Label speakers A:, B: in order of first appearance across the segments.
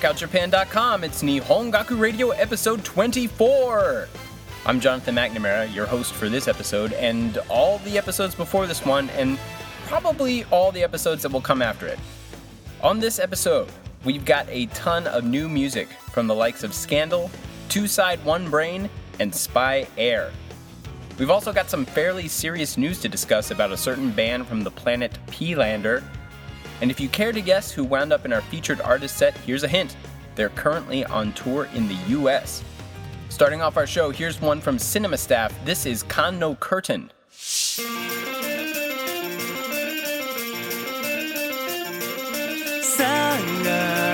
A: rockoutjapan.com. It's Nihongaku Radio episode 24. I'm Jonathan McNamara, your host for this episode, and all the episodes before this one, and probably all the episodes that will come after it. On this episode, we've got a ton of new music from the likes of Scandal, Two Side One Brain, and Spy Air. We've also got some fairly serious news to discuss about a certain band from the planet Peelander and if you care to guess who wound up in our featured artist set, here's a hint. They're currently on tour in the US. Starting off our show, here's one from Cinema Staff. This is Con No Curtain.「You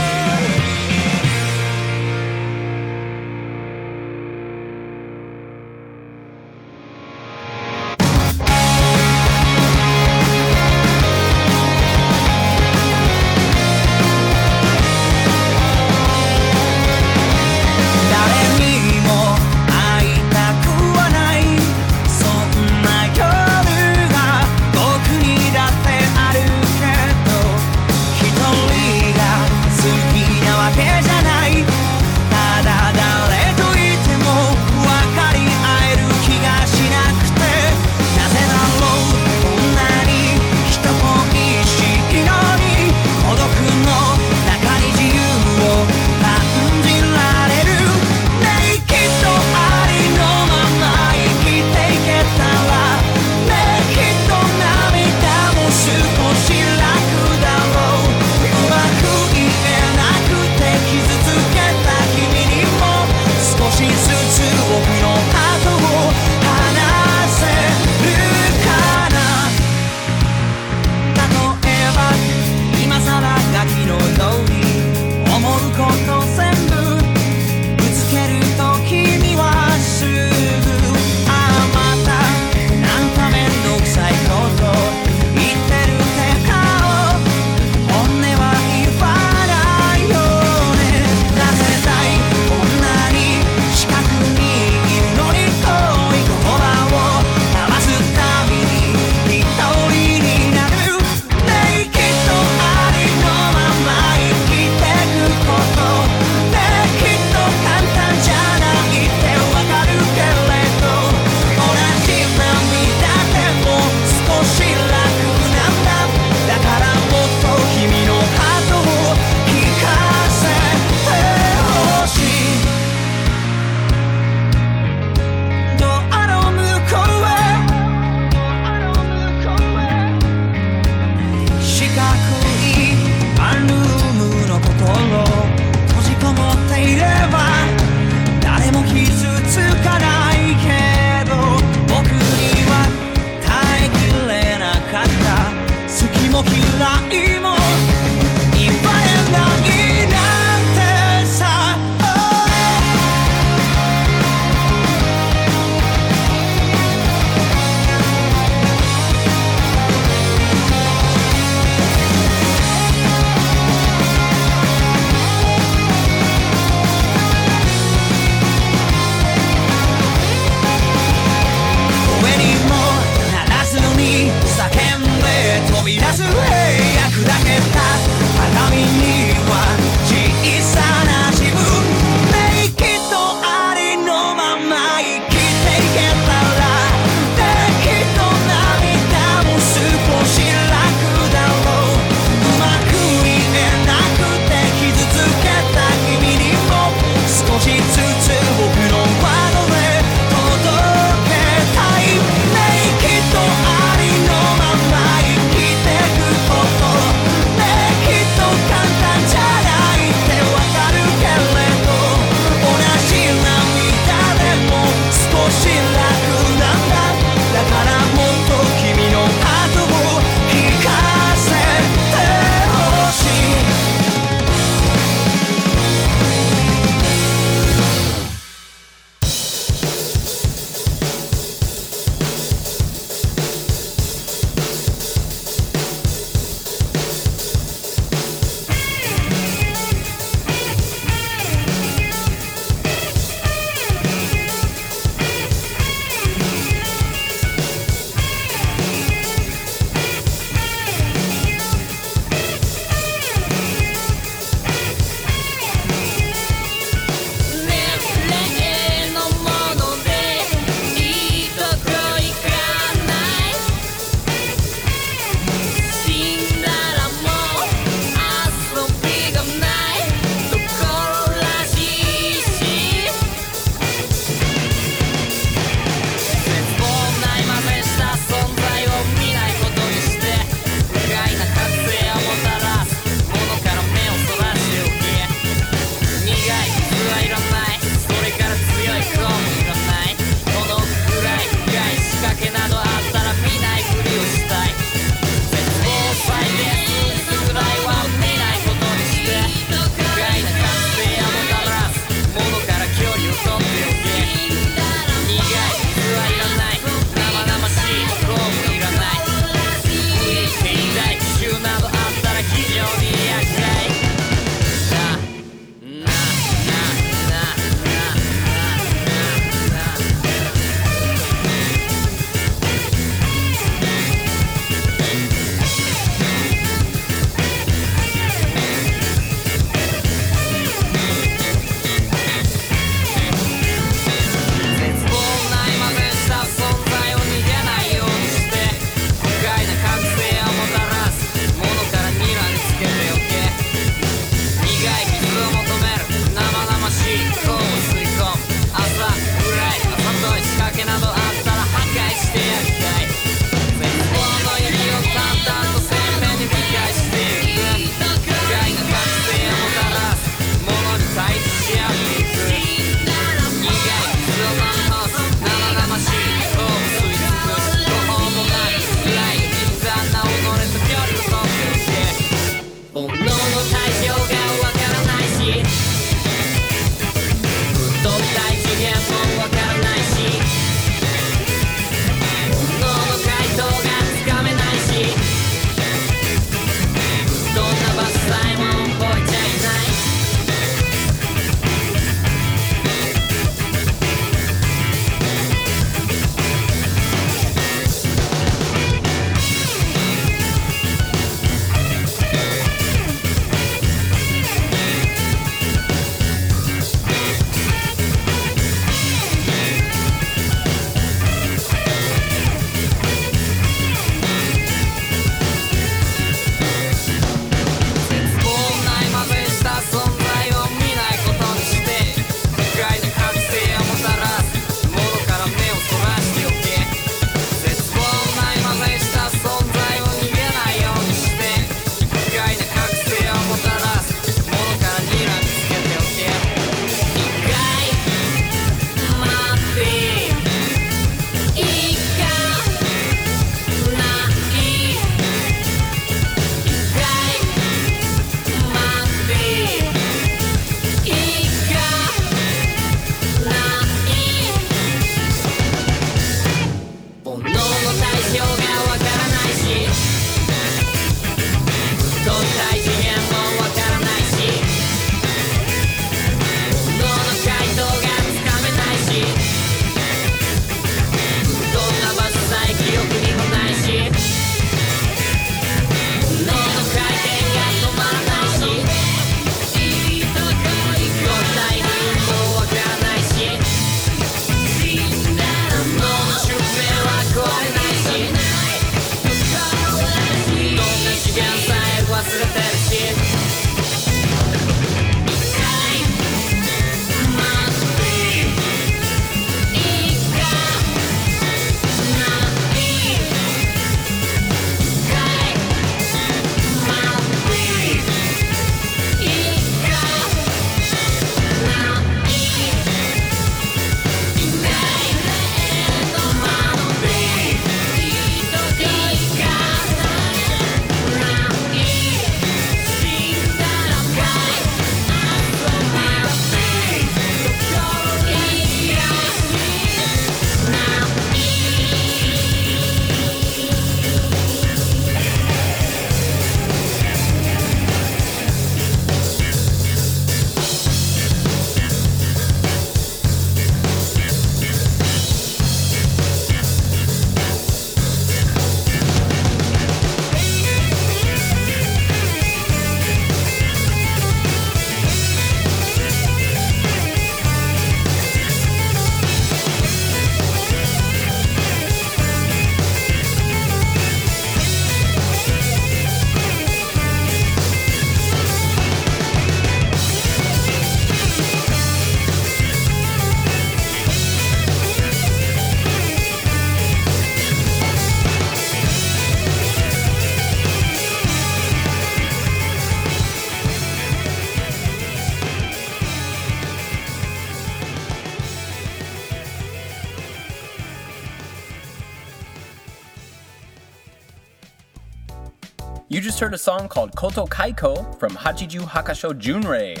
A: just heard a song called Koto Kaiko from Hachiju Hakasho Junrei.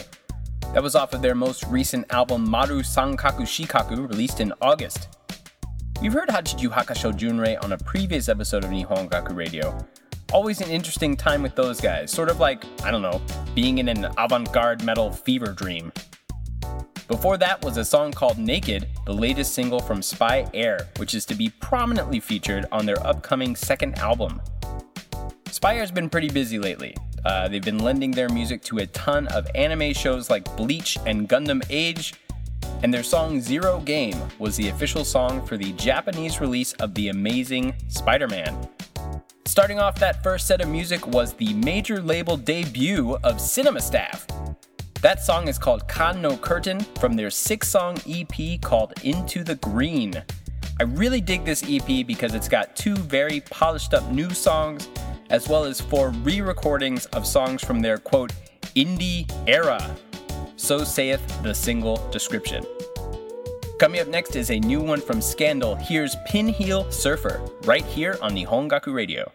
A: That was off of their most recent album Maru Sankaku Shikaku, released in August. We've heard Hachiju Hakasho Junrei on a previous episode of Nihon Gaku Radio. Always an interesting time with those guys, sort of like, I don't know, being in an avant garde metal fever dream. Before that was a song called Naked, the latest single from Spy Air, which is to be prominently featured on their upcoming second album. Spy Air's been pretty busy lately. Uh, they've been lending their music to a ton of anime shows like Bleach and Gundam Age, and their song Zero Game was the official song for the Japanese release of The Amazing Spider Man. Starting off that first set of music was the major label debut of Cinema Staff. That song is called Kan no Curtain from their six song EP called Into the Green. I really dig this EP because it's got two very polished up new songs, as well as four re recordings of songs from their quote, indie era. So saith the single description. Coming up next is a new one from Scandal. Here's Pin Heel Surfer, right here on Nihon Gaku Radio.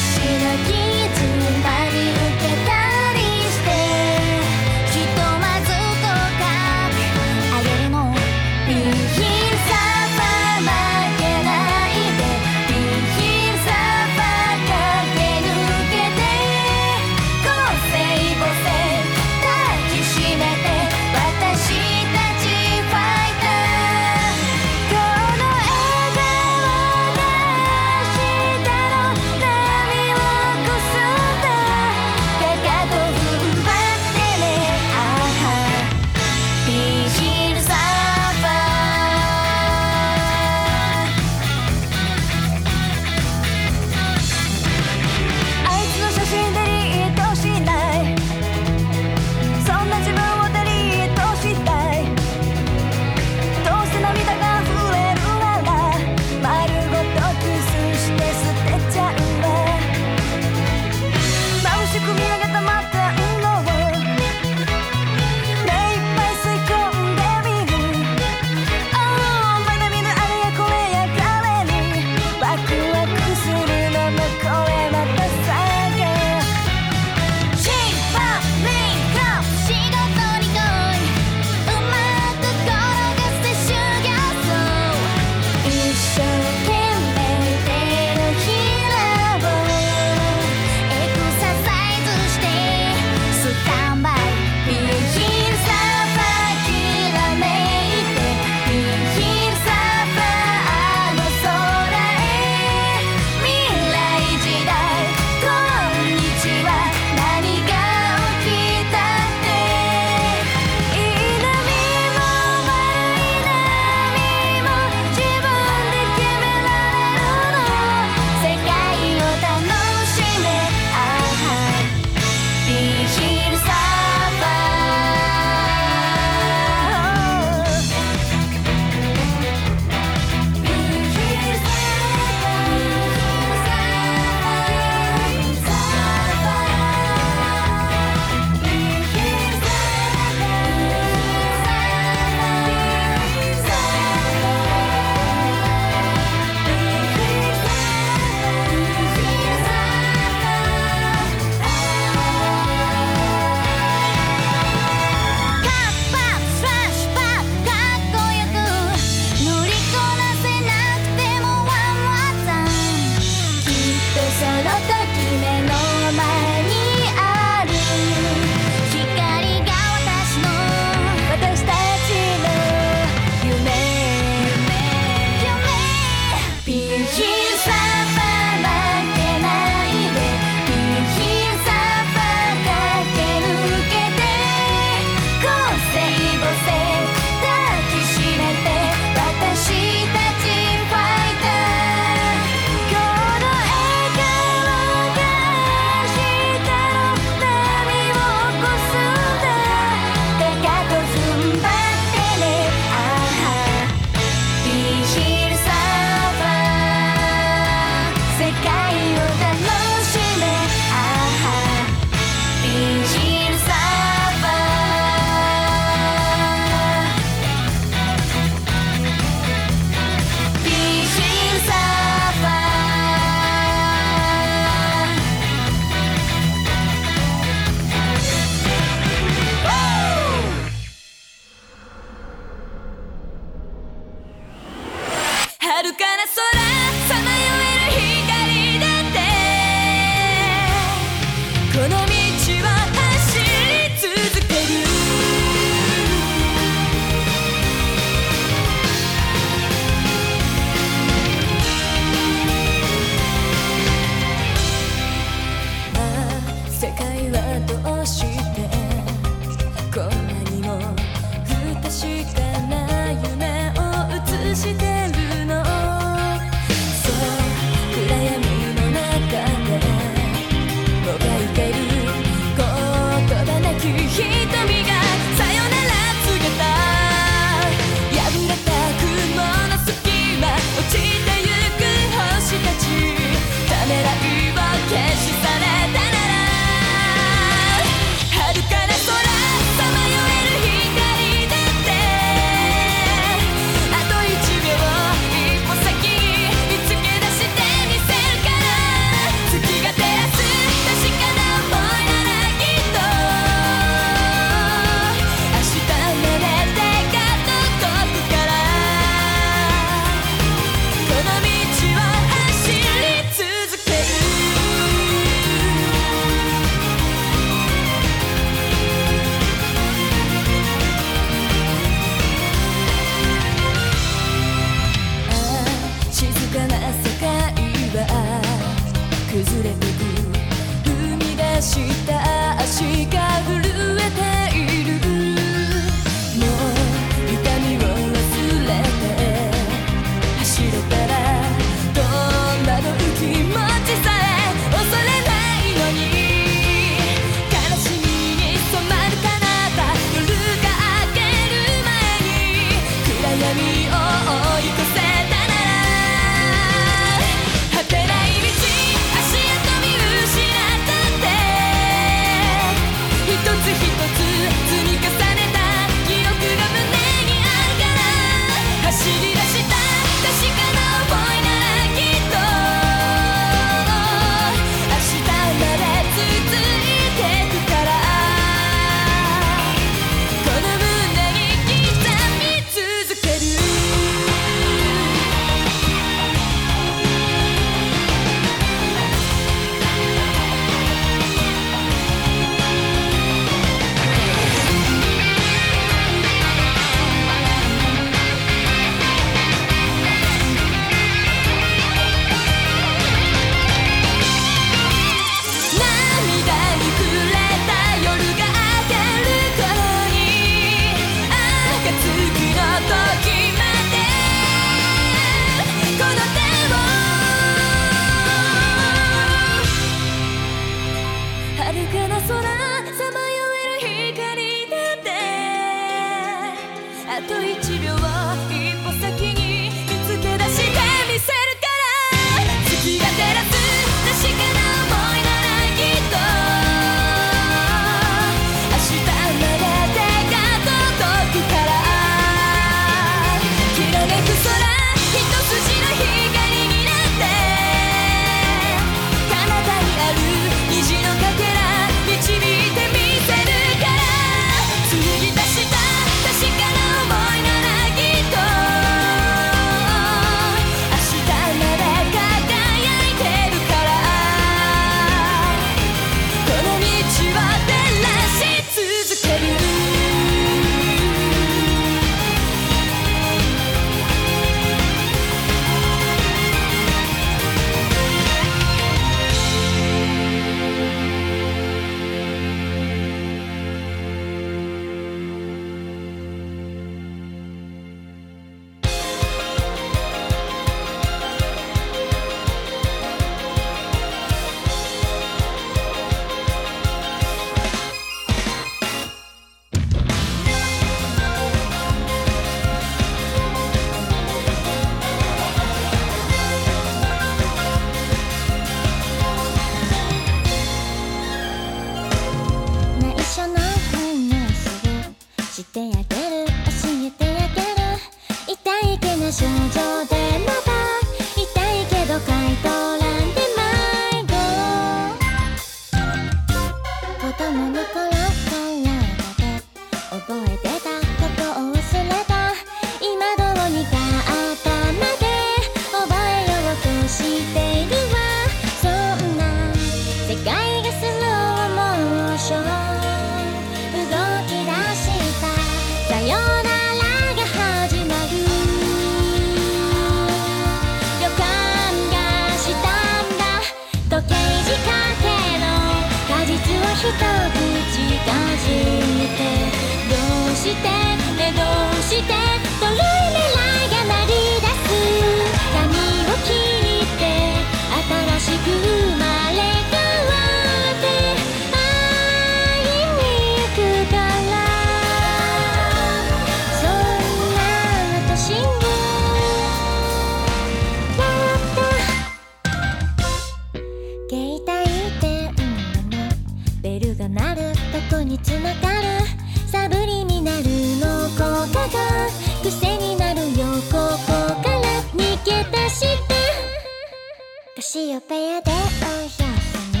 B: ペアでおやすみ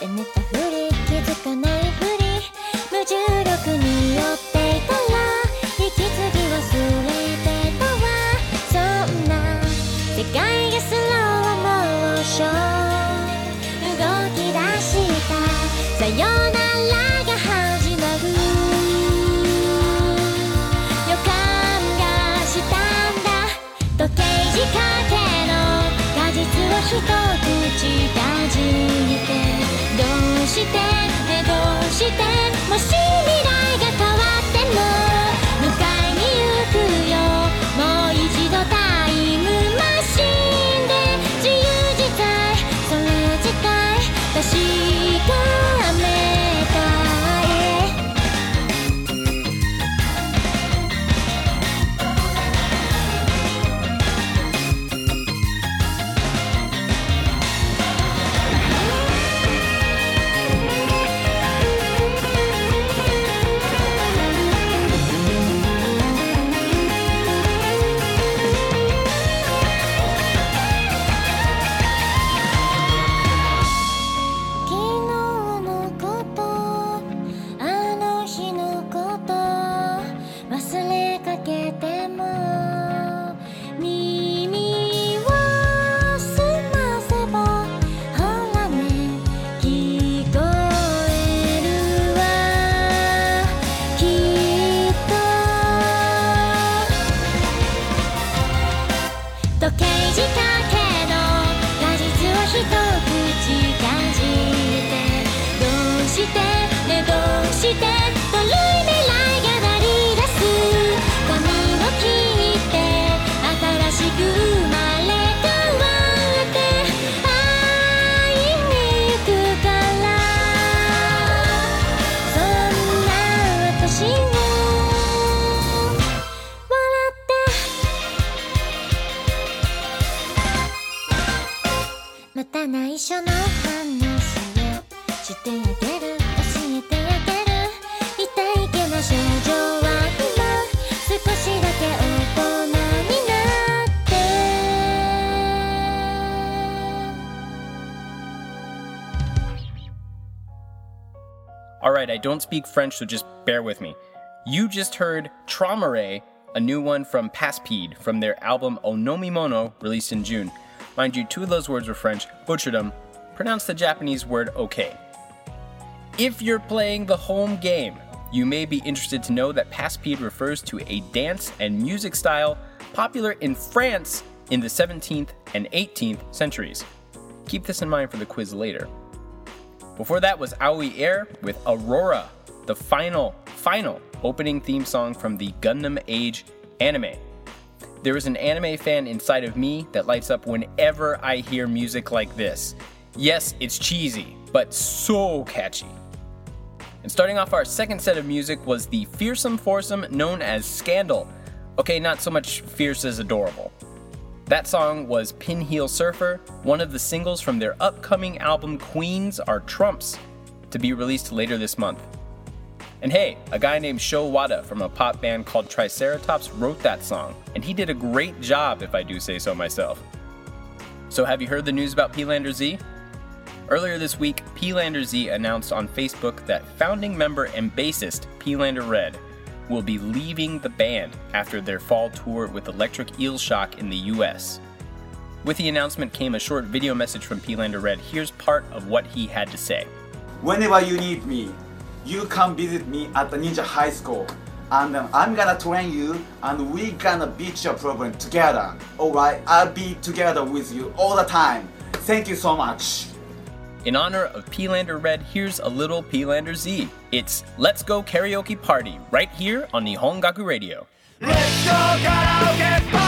B: で寝たふり気づかないふり無重力に寄っていたら息継ぎ忘れてたわそんな世界がスローモーション動き出した。さよならが始まる予感がしたんだ時計仕掛けの果実を一口過ぎてどうしてどうしてもし未来
A: don't speak French, so just bear with me. You just heard Traumare, a new one from Passepied from their album Onomimono, released in June. Mind you, two of those words were French, butchered them, pronounced the Japanese word okay. If you're playing the home game, you may be interested to know that Passepied refers to a dance and music style popular in France in the 17th and 18th centuries. Keep this in mind for the quiz later. Before that was Aoi Eir with Aurora, the final, final opening theme song from the Gundam Age anime. There is an anime fan inside of me that lights up whenever I hear music like this. Yes, it's cheesy, but so catchy. And starting off our second set of music was the fearsome foursome known as Scandal. Okay, not so much fierce as adorable. That song was Pin Heel Surfer, one of the singles from their upcoming album Queens Are Trumps, to be released later this month. And hey, a guy named Sho Wada from a pop band called Triceratops wrote that song, and he did a great job if I do say so myself. So, have you heard the news about Peelander-Z? Earlier this week, Peelander-Z announced on Facebook that founding member and bassist Peelander-Red will be leaving the band after their fall tour with Electric Eel Shock in the US. With the announcement came a short video message from Peelander-Red. Here's part of what he had to say.
C: Whenever you need me, you come visit me at the Ninja High School. And um, I'm gonna train you and we gonna beat your problem together. Alright, I'll be together with you all the time. Thank you so much.
A: In honor of Peelander Red, here's a little Peelander Z. It's Let's Go Karaoke Party right here on Nihongaku Radio.
D: Let's go karaoke party!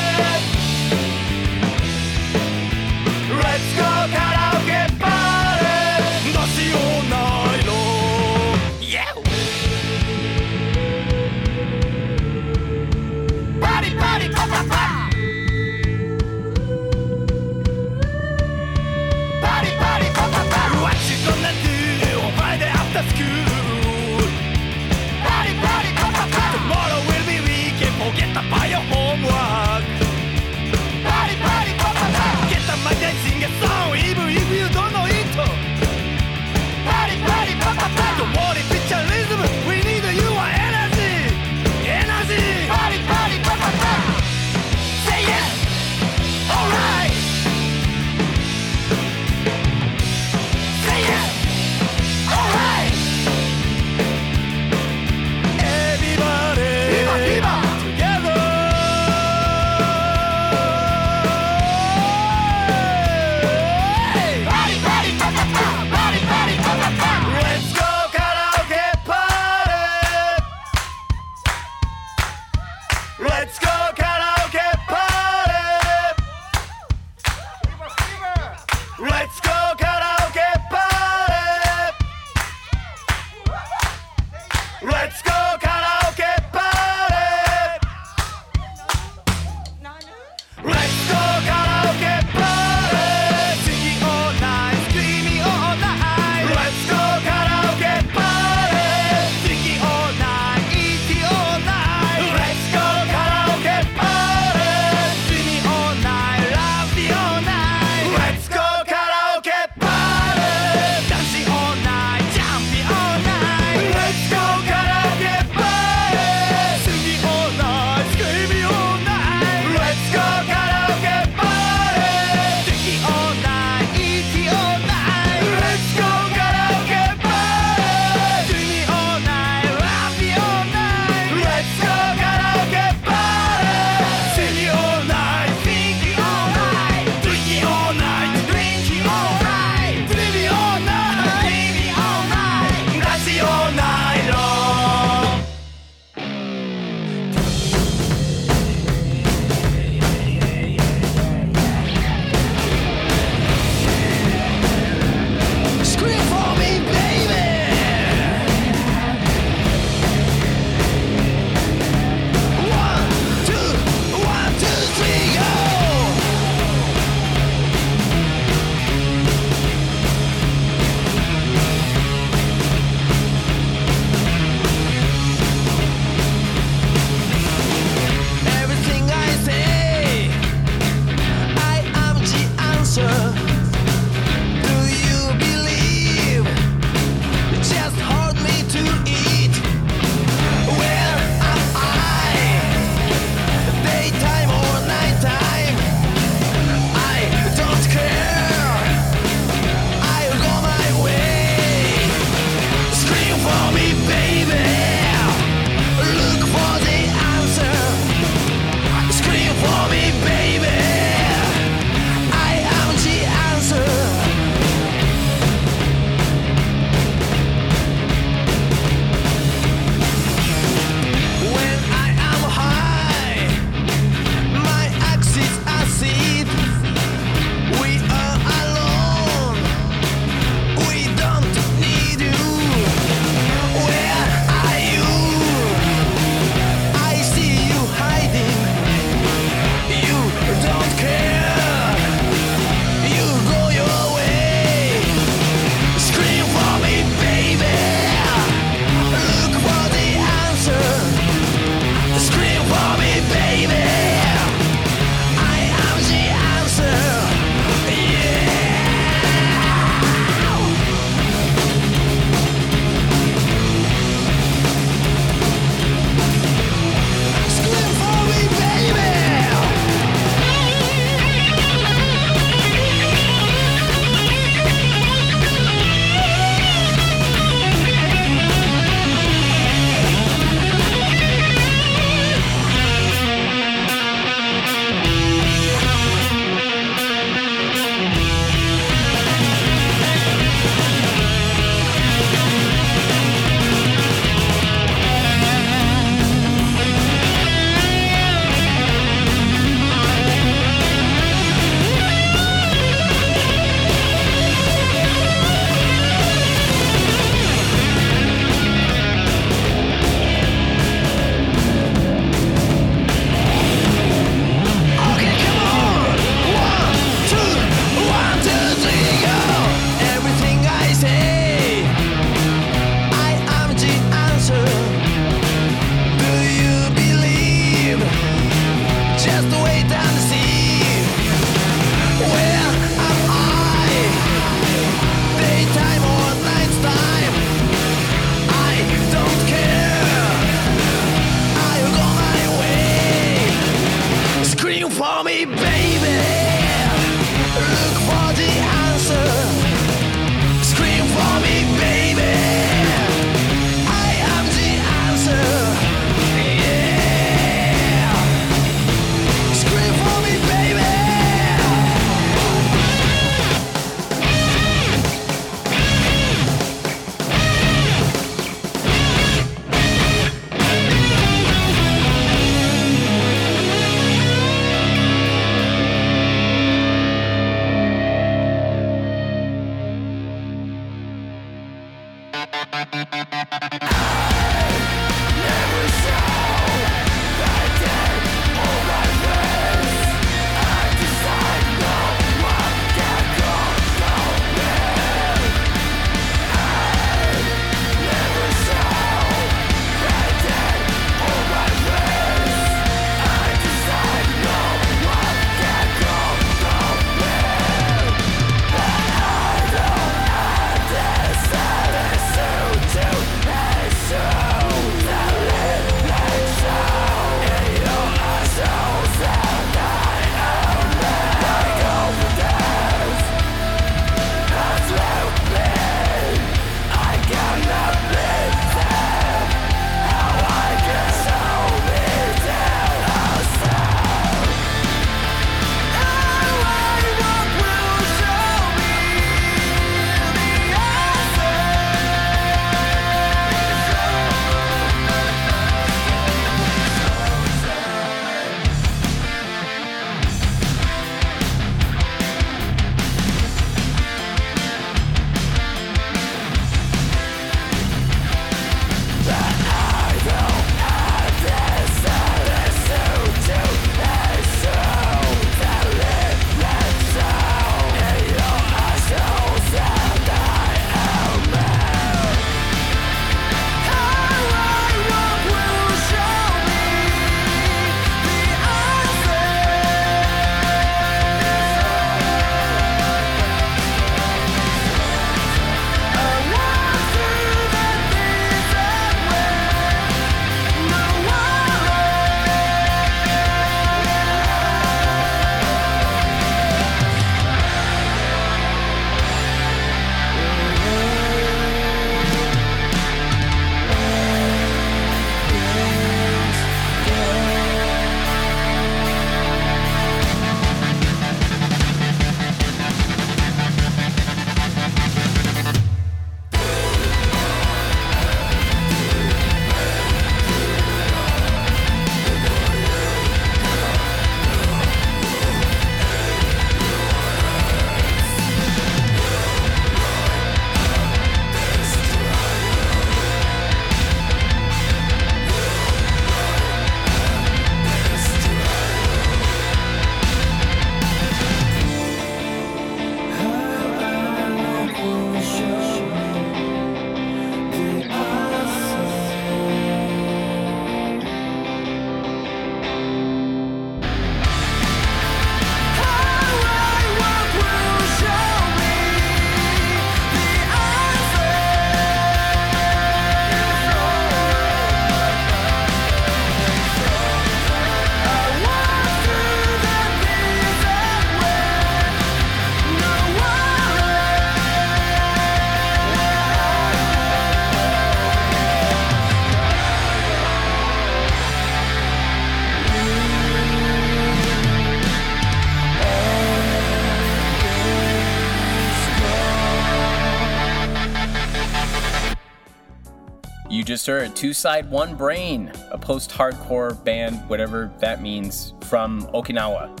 A: Just heard Two Side One Brain, a post hardcore band, whatever that means, from Okinawa.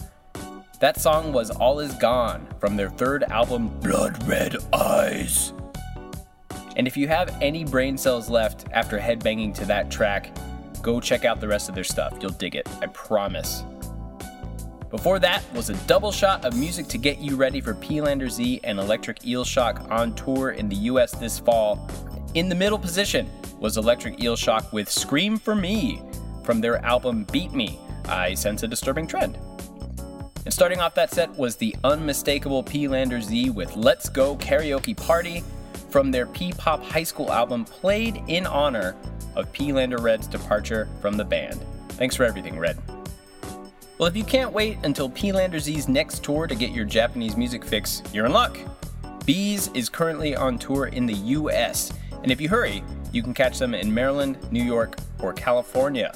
A: That song was All Is Gone from their third album, Blood Red Eyes. And if you have any brain cells left after headbanging to that track, go check out the rest of their stuff. You'll dig it, I promise. Before that was a double shot of music to get you ready for Peelander Z and Electric Eel Shock on tour in the US this fall. In the middle position was Electric Eel Shock with Scream for Me from their album Beat Me. I sense a disturbing trend. And starting off that set was the unmistakable Peelander Z with Let's Go Karaoke Party from their P Pop High School album, played in honor of Peelander Red's departure from the band. Thanks for everything, Red. Well, if you can't wait until Peelander Z's next tour to get your Japanese music fix, you're in luck. Bees is currently on tour in the US, and if you hurry, you can catch them in Maryland, New York, or California.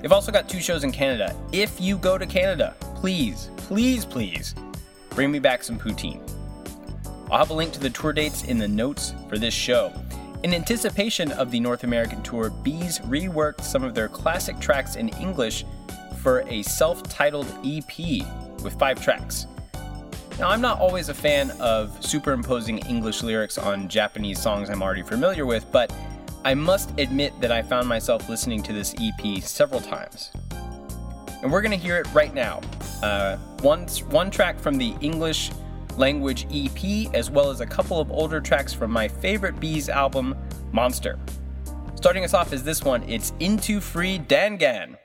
A: They've also got two shows in Canada. If you go to Canada, please, please, please bring me back some poutine. I'll have a link to the tour dates in the notes for this show. In anticipation of the North American tour, Bees reworked some of their classic tracks in English for a self titled EP with five tracks. Now, I'm not always a fan of superimposing English lyrics on Japanese songs I'm already familiar with, but I must admit that I found myself listening to this EP several times. And we're going to hear it right now. Uh, one, one track from the English language EP, as well as a couple of older tracks from my favorite Bees album, Monster. Starting us off is this one it's Into Free Dangan.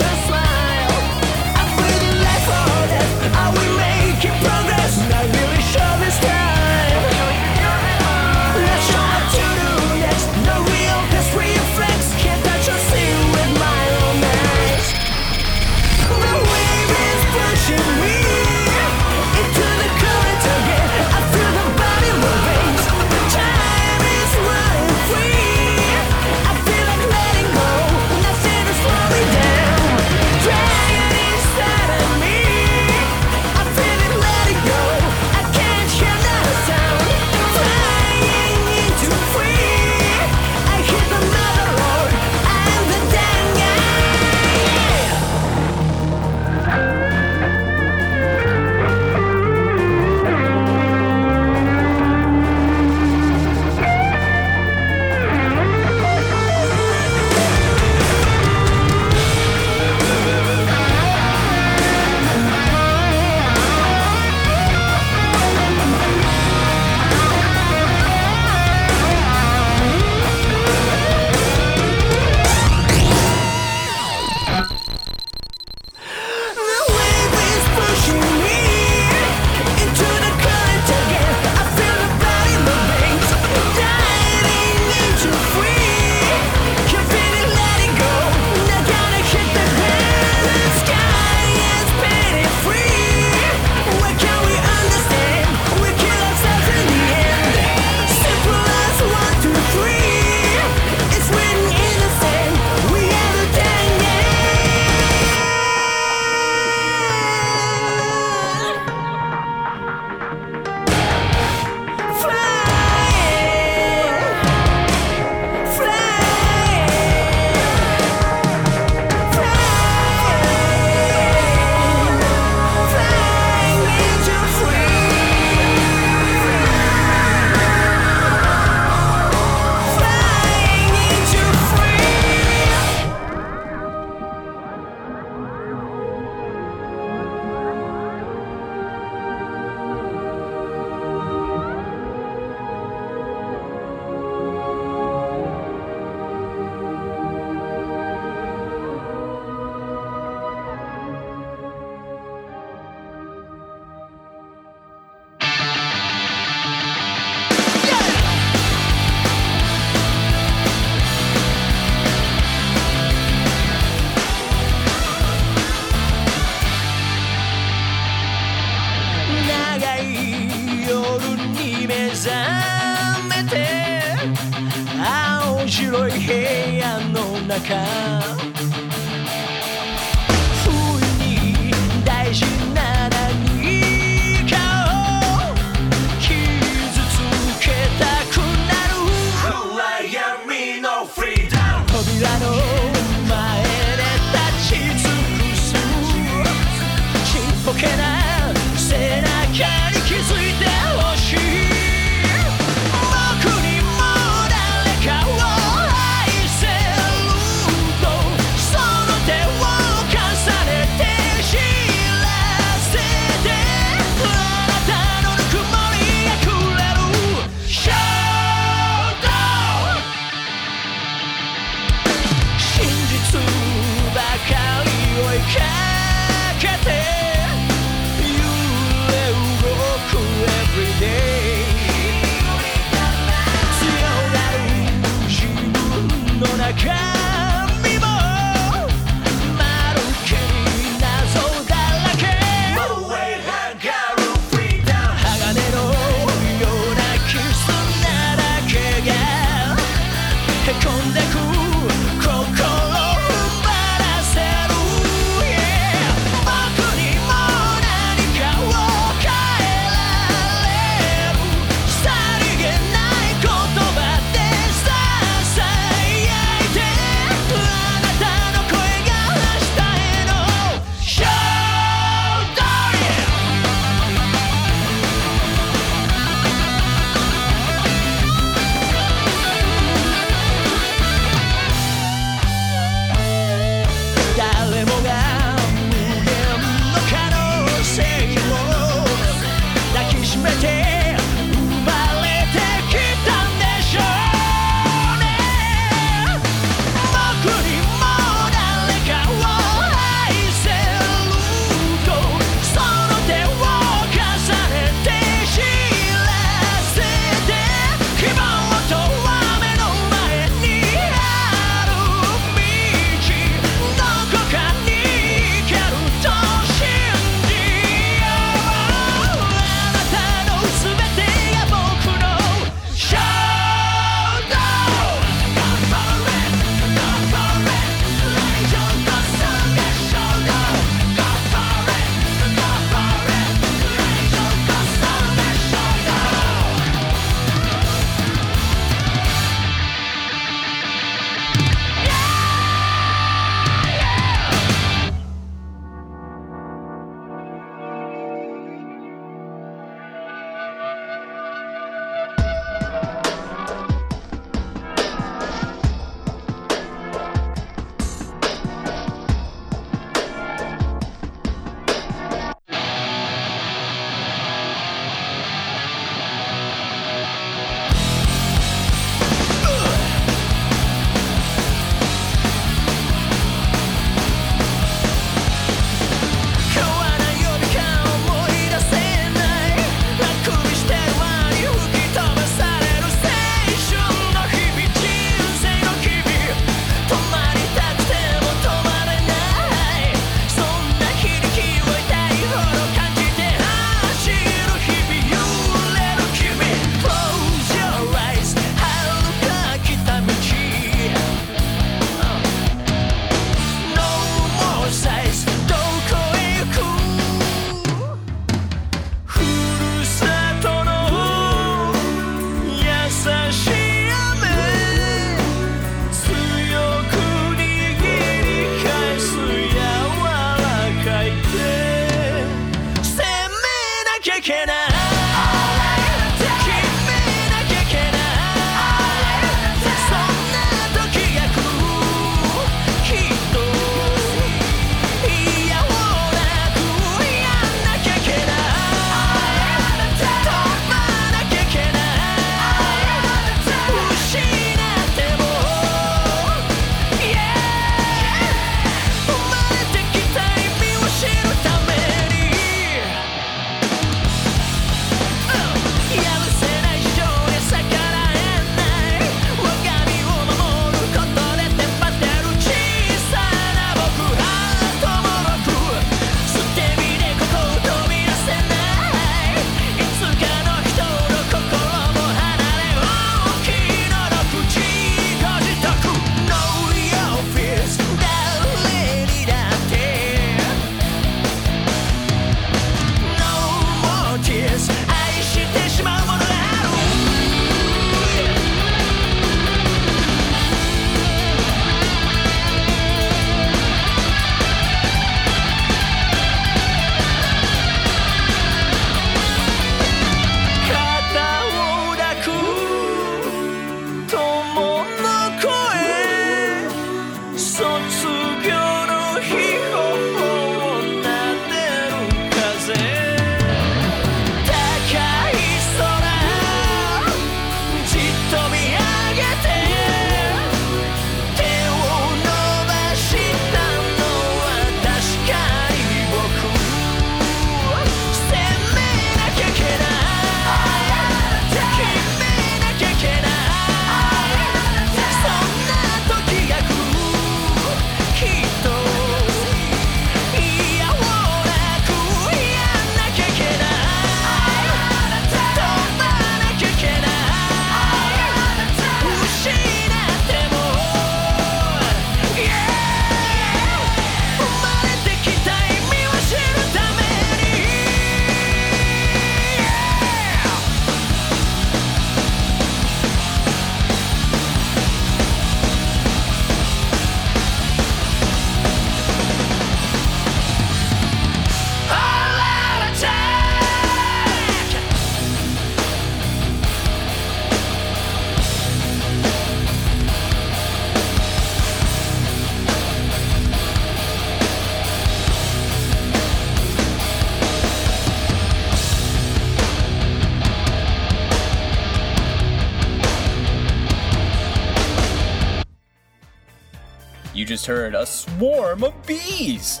D: Just
A: heard a swarm of bees!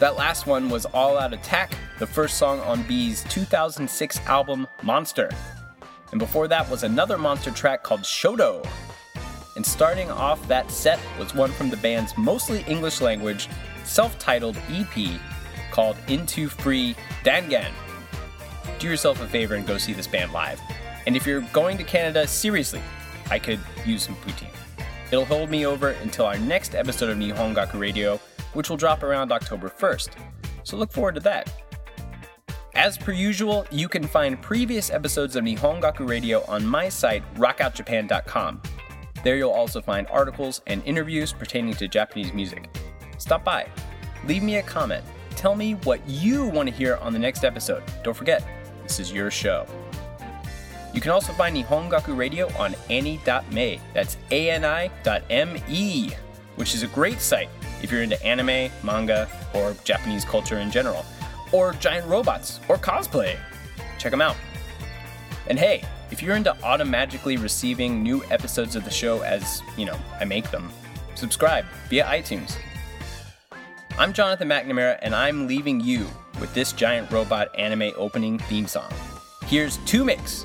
A: That last one was All Out Attack, the first song on Bees' 2006 album Monster. And before that was another Monster track called Shodo. And starting off that set was one from the band's mostly English language, self titled EP called Into Free Dangan. Do yourself a favor and go see this band live. And if you're going to Canada, seriously, I could use some poutine. It'll hold me over until our next episode of Nihongaku Radio, which will drop around October 1st. So look forward to that. As per usual, you can find previous episodes of Nihongaku Radio on my site, rockoutjapan.com. There you'll also find articles and interviews pertaining to Japanese music. Stop by, leave me a comment, tell me what you want to hear on the next episode. Don't forget, this is your show. You can also find Nihongaku Radio on ani.me. That's ani.me, which is a great site if you're into anime, manga, or Japanese culture in general, or giant robots, or cosplay. Check them out. And hey, if you're into automatically receiving new episodes of the show as, you know, I make them, subscribe via iTunes. I'm Jonathan McNamara, and I'm leaving you with this giant robot anime opening theme song. Here's Two Mix